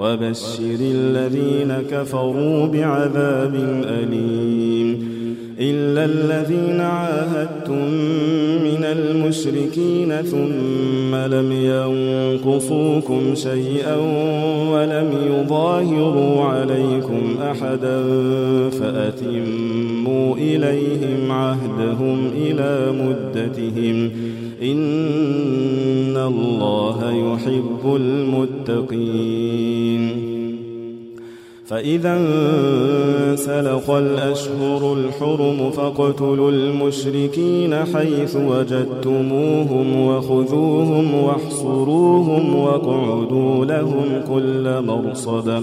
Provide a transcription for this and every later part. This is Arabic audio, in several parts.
وبشر الذين كفروا بعذاب أليم إلا الذين عاهدتم من المشركين ثم لم ينقصوكم شيئا ولم يظاهروا عليكم أحدا فأتموا إليهم عهدهم إلى مدتهم إن الله يحب المتقين. فإذا انسلخ الأشهر الحرم فاقتلوا المشركين حيث وجدتموهم وخذوهم واحصروهم واقعدوا لهم كل مرصد.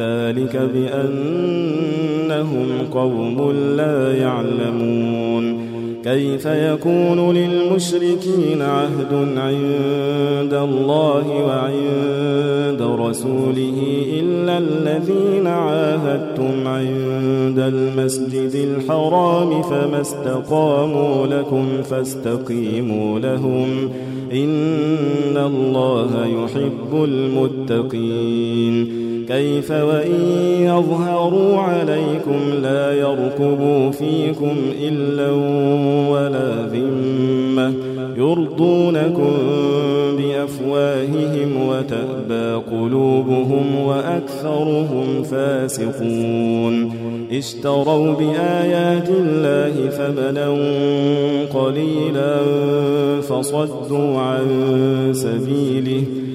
ذلك بأنهم قوم لا يعلمون. كيف يكون للمشركين عهد عند الله وعند رسوله إلا الذين عاهدتم عند المسجد الحرام فما استقاموا لكم فاستقيموا لهم؟ إن الله يحب المتقين. كيف وإن يظهروا عليكم لا يركبوا فيكم إلا ولا ذمة يرضونكم بأفواههم وتأبى قلوبهم وأكثرهم فاسقون اشتروا بآيات الله ثمنا قليلا فصدوا عن سبيله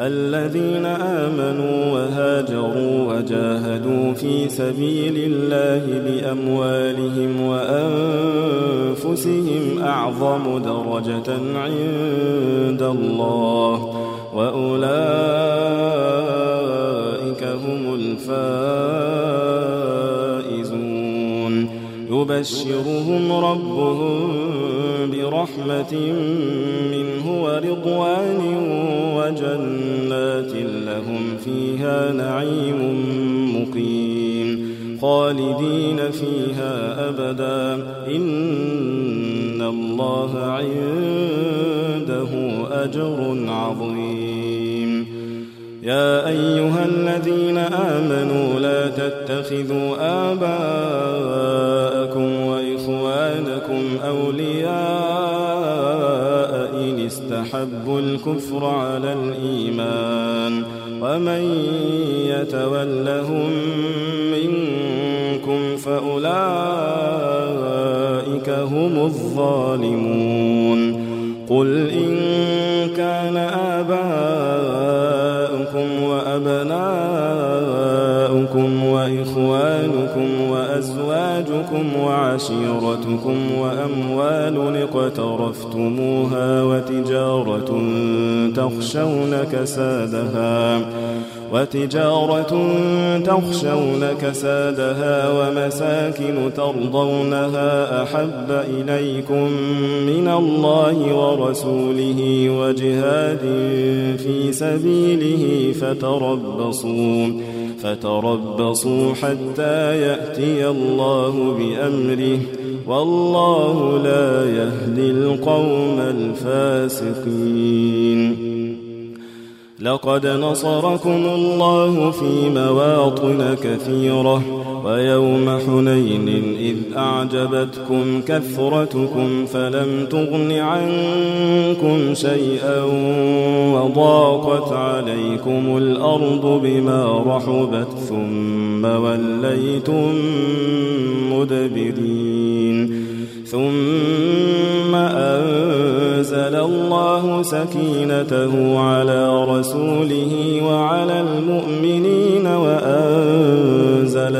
الذين آمنوا وهاجروا وجاهدوا في سبيل الله بأموالهم وأنفسهم أعظم درجة عند الله وأولئك هم الفائزون. يبشرهم ربهم برحمة منه ورضوان وجنات لهم فيها نعيم مقيم خالدين فيها أبدا. إن الله عنده أجر عظيم. يا أيها الذين آمنوا لا تتخذوا آباءكم وإخوانكم أولياء استحبوا الكفر على الإيمان ومن يتولهم منكم فأولئك هم الظالمون قل إن كان آباؤكم وأبناؤكم وإخوانكم وأزواجكم وعشيرتكم وأموال اقترفتموها وتجارة تخشون كسادها وتجارة تخشون كسادها ومساكن ترضونها أحب إليكم من الله ورسوله وجهاد في سبيله فتربصوا. فتربصوا حتى يأتي الله بأمره والله لا يهدي القوم الفاسقين. لقد نصركم الله في مواطن كثيرة ويوم حنين إذ أعجبتكم كثرتكم فلم تغن عنكم شيئا وضاقت عليكم الأرض بما رحبت ثم وليتم مدبرين ثم أنزل الله سكينته على رسوله وعلى المؤمنين وأنزل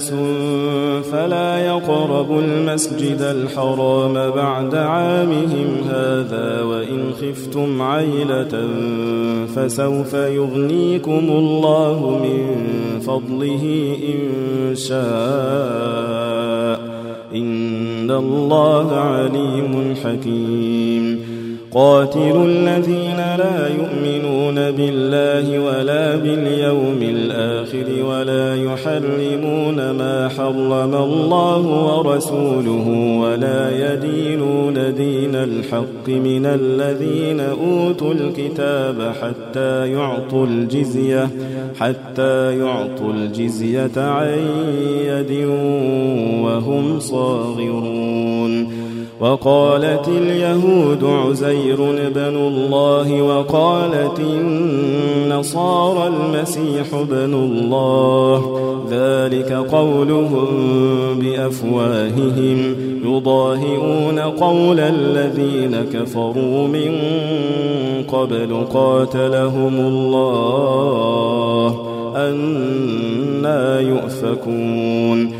نجس فلا يقربوا المسجد الحرام بعد عامهم هذا وإن خفتم عيلة فسوف يغنيكم الله من فضله إن شاء. إن الله عليم حكيم. قاتلوا الذين لا يؤمنون ورسوله ولا يدينون دين الحق من الذين أوتوا الكتاب حتى يعطوا الجزية حتى يعطوا الجزية عن يد وهم صاغرون. وقالت اليهود عزير بن الله وقالت النصارى المسيح بن الله. ذلك قولهم بأفواههم. يضاهئون قول الذين كفروا من قبل. قاتلهم الله. أنا يؤفكون.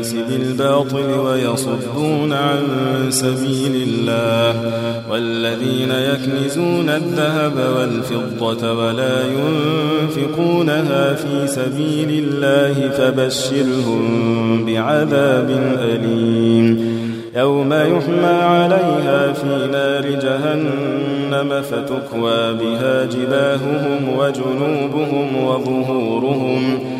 الناس بالباطل ويصدون عن سبيل الله والذين يكنزون الذهب والفضة ولا ينفقونها في سبيل الله فبشرهم بعذاب أليم يوم يحمى عليها في نار جهنم فتكوى بها جباههم وجنوبهم وظهورهم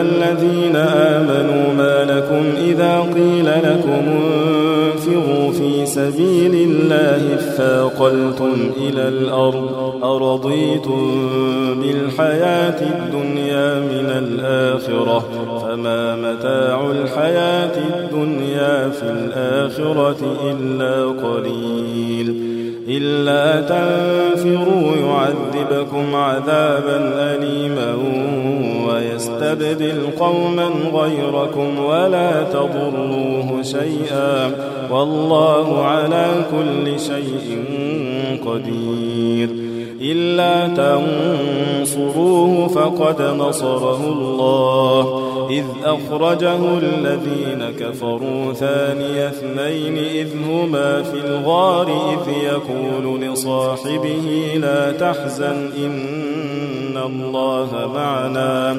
الذين آمنوا ما لكم إذا قيل لكم انفروا في سبيل الله اثاقلتم إلى الأرض أرضيتم بالحياة الدنيا قوما غيركم ولا تضروه شيئا والله على كل شيء قدير. تنصروه فقد نصره الله. إذ أخرجه الذين كفروا ثاني اثنين إذ هما في الغار إذ يقول لصاحبه لا تحزن إن الله معنا.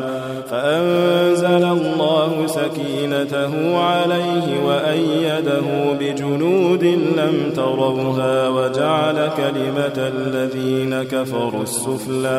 فأنزل الله سكينته عليه وأيده بجنود لم تروها وجعل كلمة الذين كفروا السفلى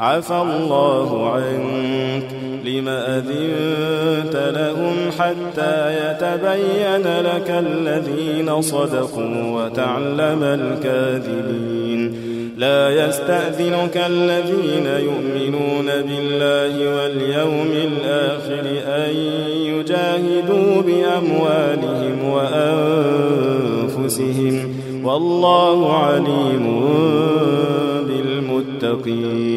عفى الله عنك لم أذنت لهم حتى يتبين لك الذين صدقوا وتعلم الكاذبين. لا يستأذنك الذين يؤمنون بالله واليوم الآخر أن يجاهدوا بأموالهم وأنفسهم. والله عليم بالمتقين.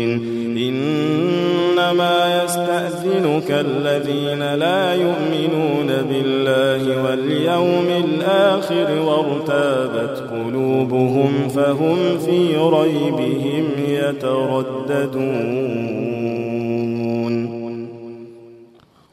يستأذنك الذين لا يؤمنون بالله واليوم الآخر وارتابت قلوبهم فهم في ريبهم يترددون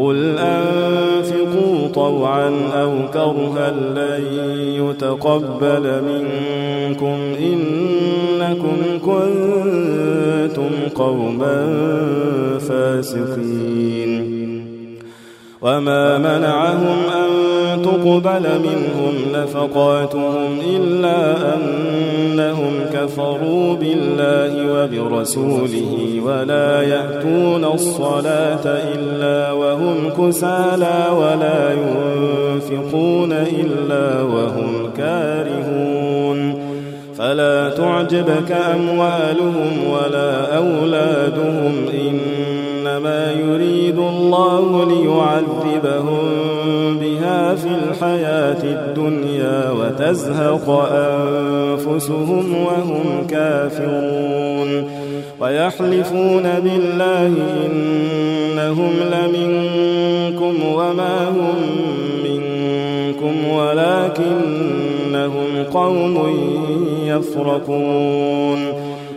قل أنفقوا طوعا أو كرها لن يتقبل منكم إنكم كنتم قوما فاسقين. وما منعهم أن تقبل منهم نفقاتهم إلا أنهم كفروا بالله وبرسوله ولا يأتون الصلاة إلا وهم كسالى ولا ينفقون إلا وهم كارهون فلا تعجبك أموالهم ولا أولادهم إنما يريد الله ليعذبهم بها في الحياة الدنيا وتزهق أنفسهم وهم كافرون ويحلفون بالله إنهم لمنكم وما هم منكم ولكنهم قوم يفرقون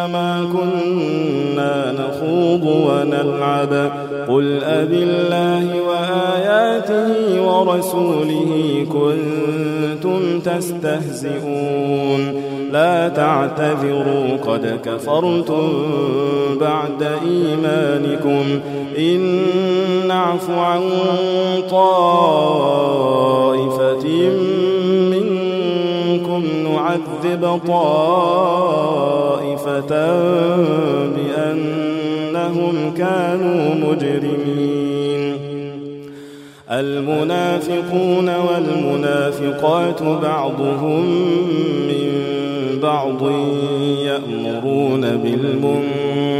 إنما كنا نخوض ونلعب. قل أب الله وآياته ورسوله كنتم تستهزئون. لا تعتذروا قد كفرتم بعد إيمانكم. إن نعف عن طائفة نعذب طائفة بأنهم كانوا مجرمين. المنافقون والمنافقات بعضهم من بعض يأمرون بالمنكر.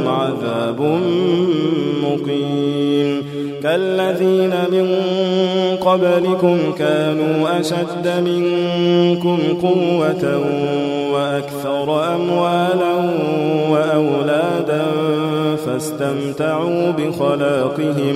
لهم عذاب مقيم. كالذين من قبلكم كانوا أشد منكم قوة وأكثر أموالا وأولادا فاستمتعوا بخلاقهم.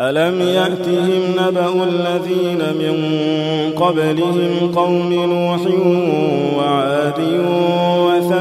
ألم يأتهم نبأ الذين من قبلهم قوم نوح وعاد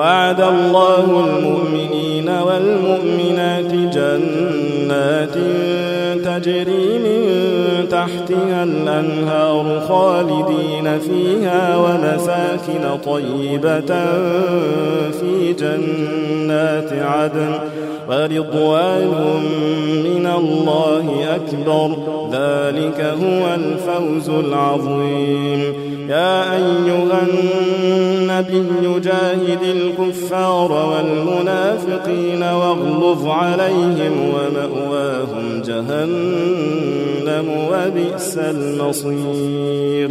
وعد الله المؤمنين والمؤمنات جنات تجري من تحتها الأنهار خالدين فيها ومساكن طيبة في جنات عدن ورضوان من الله أكبر. ذلك هو الفوز العظيم. يا أيها النبي جاهد الكفار والمنافقين واغلظ عليهم ومأواهم جهنم وبئس المصير.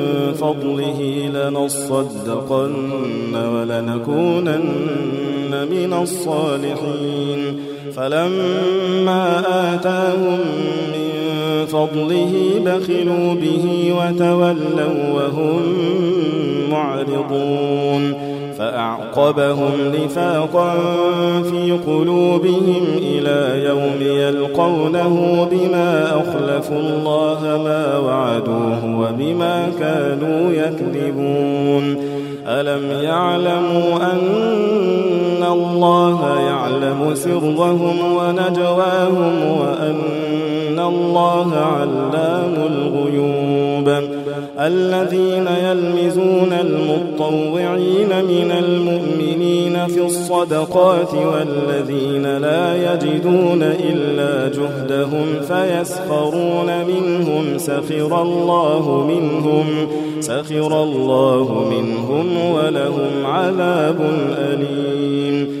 فضله لنصدقن ولنكونن من الصالحين. فلما آتاهم من فضله بخلوا به وتولوا وهم معرضون. فأعقبهم نفاقا في قلوبهم إلى يوم يلقونه بما أخلفوا الله ما وعدوه. وبما كانوا يكذبون. ألم يعلموا أن الله يعلم سرهم ونجواهم وأن الله علام الغيوب؟ الذين يلمزون المطوعين من المؤمنين في الصدقات والذين لا يجدون إلا جهدهم فيسخرون منهم سخر الله منهم سخر الله منهم ولهم عذاب أليم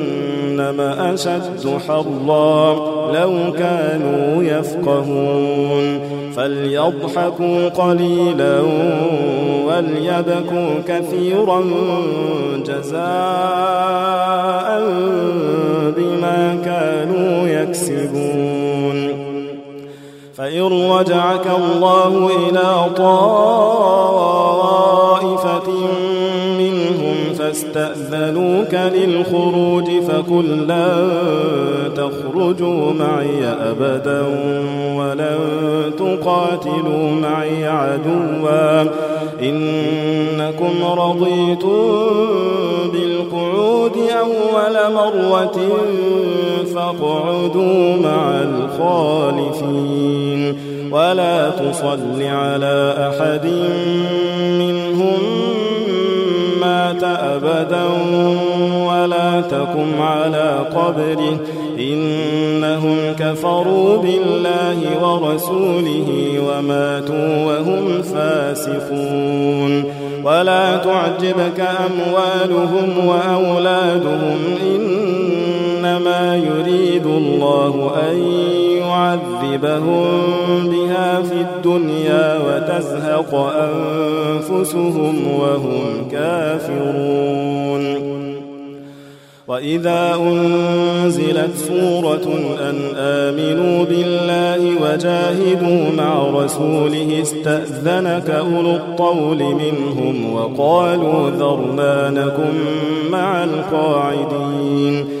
أشد حرا لو كانوا يفقهون. فليضحكوا قليلا وليبكوا كثيرا جزاء بما كانوا يكسبون. فإن رجعك الله إلى طائفة فاستأذنوك للخروج فقل لا تخرجوا معي أبدا ولن تقاتلوا معي عدوا. إنكم رضيتم بالقعود أول مرة فاقعدوا مع الخالفين. ولا تصل على أحد مات أبدا ولا تكم على قبره. إنهم كفروا بالله ورسوله وماتوا وهم فاسقون. ولا تعجبك أموالهم وأولادهم. إنما يريد الله أن يعذبهم بها في الدنيا وتزهق أنفسهم وهم كافرون. وإذا أنزلت سورة أن آمنوا بالله وجاهدوا مع رسوله استأذنك أولو الطول منهم وقالوا ذرنا نكن مع القاعدين.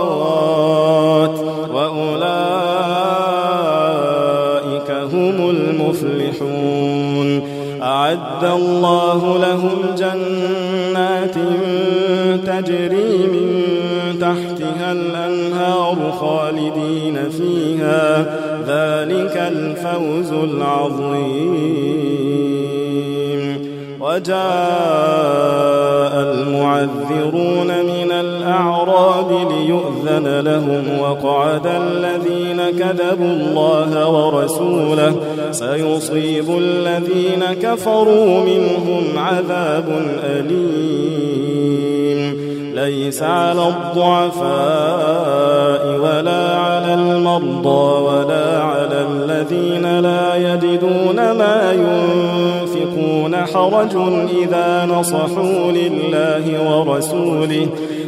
أعد الله لهم جنات تجري من تحتها الأنهار خالدين فيها. ذلك الفوز العظيم. وجاء المعذرون من ليؤذن لهم وقعد الذين كذبوا الله ورسوله سيصيب الذين كفروا منهم عذاب أليم. ليس على الضعفاء ولا على المرضى ولا على الذين لا يجدون ما ينفقون حرج إذا نصحوا لله ورسوله.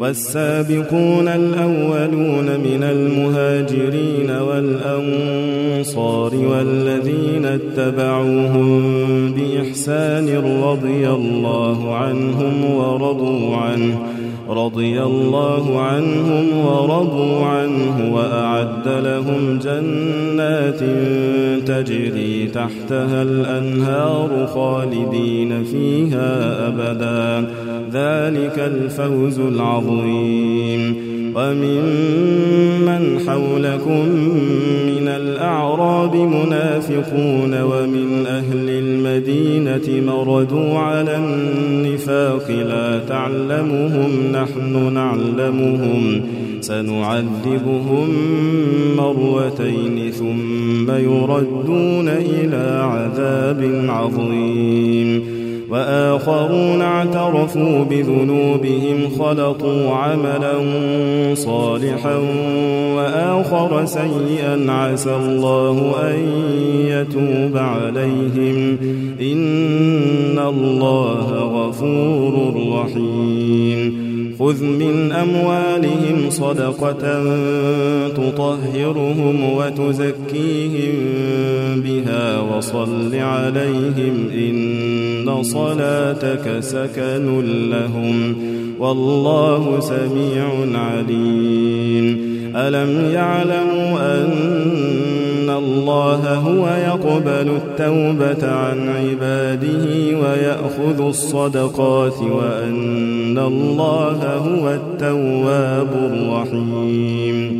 والسابقون الأولون من المهاجرين والأنصار والذين اتبعوهم بإحسان رضي الله عنهم ورضوا عنه رضي الله عنهم ورضوا عنه وأعد لهم جنات تجري تحتها الأنهار خالدين فيها أبدا. ذلك الفوز العظيم. وممن حولكم من الأعراب منافقون ومن أهل المدينة مردوا على النفاق لا تعلمهم نحن نعلمهم. سنعذبهم مرتين ثم يردون إلى عذاب عظيم. وآخرون اعترفوا بذنوبهم خلطوا عملا صالحا وآخر سيئا عسى الله أن يتوب عليهم. إن الله غفور رحيم. خذ من أموالهم صدقة تطهرهم وتزكيهم بها وصل عليهم. إن صلاتك سكن لهم. والله سميع عليم. ألم يعلموا أن الله هو يقبل التوبة عن عباده ويأخذ الصدقات وأن الله هو التواب الرحيم.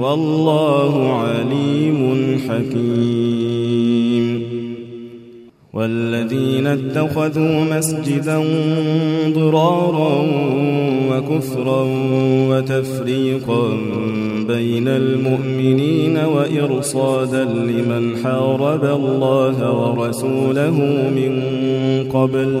والله عليم حكيم. والذين اتخذوا مسجدا ضرارا وكفرا وتفريقا بين المؤمنين وإرصادا لمن حارب الله ورسوله من قبل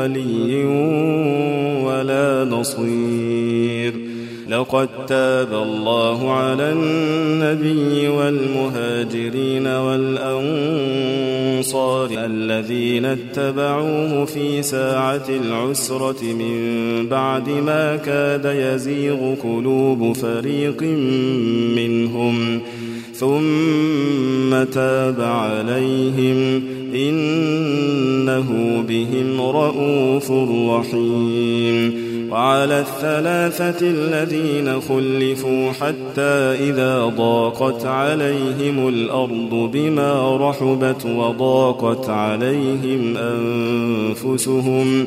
ولي ولا نصير. لقد تاب الله على النبي والمهاجرين والأنصار الذين اتبعوه في ساعة العسرة من بعد ما كاد يزيغ قلوب فريق منهم. ثم تاب عليهم إنه بهم رءوف رحيم. وعلى الثلاثة الذين خلفوا حتى إذا ضاقت عليهم الأرض بما رحبت وضاقت عليهم أنفسهم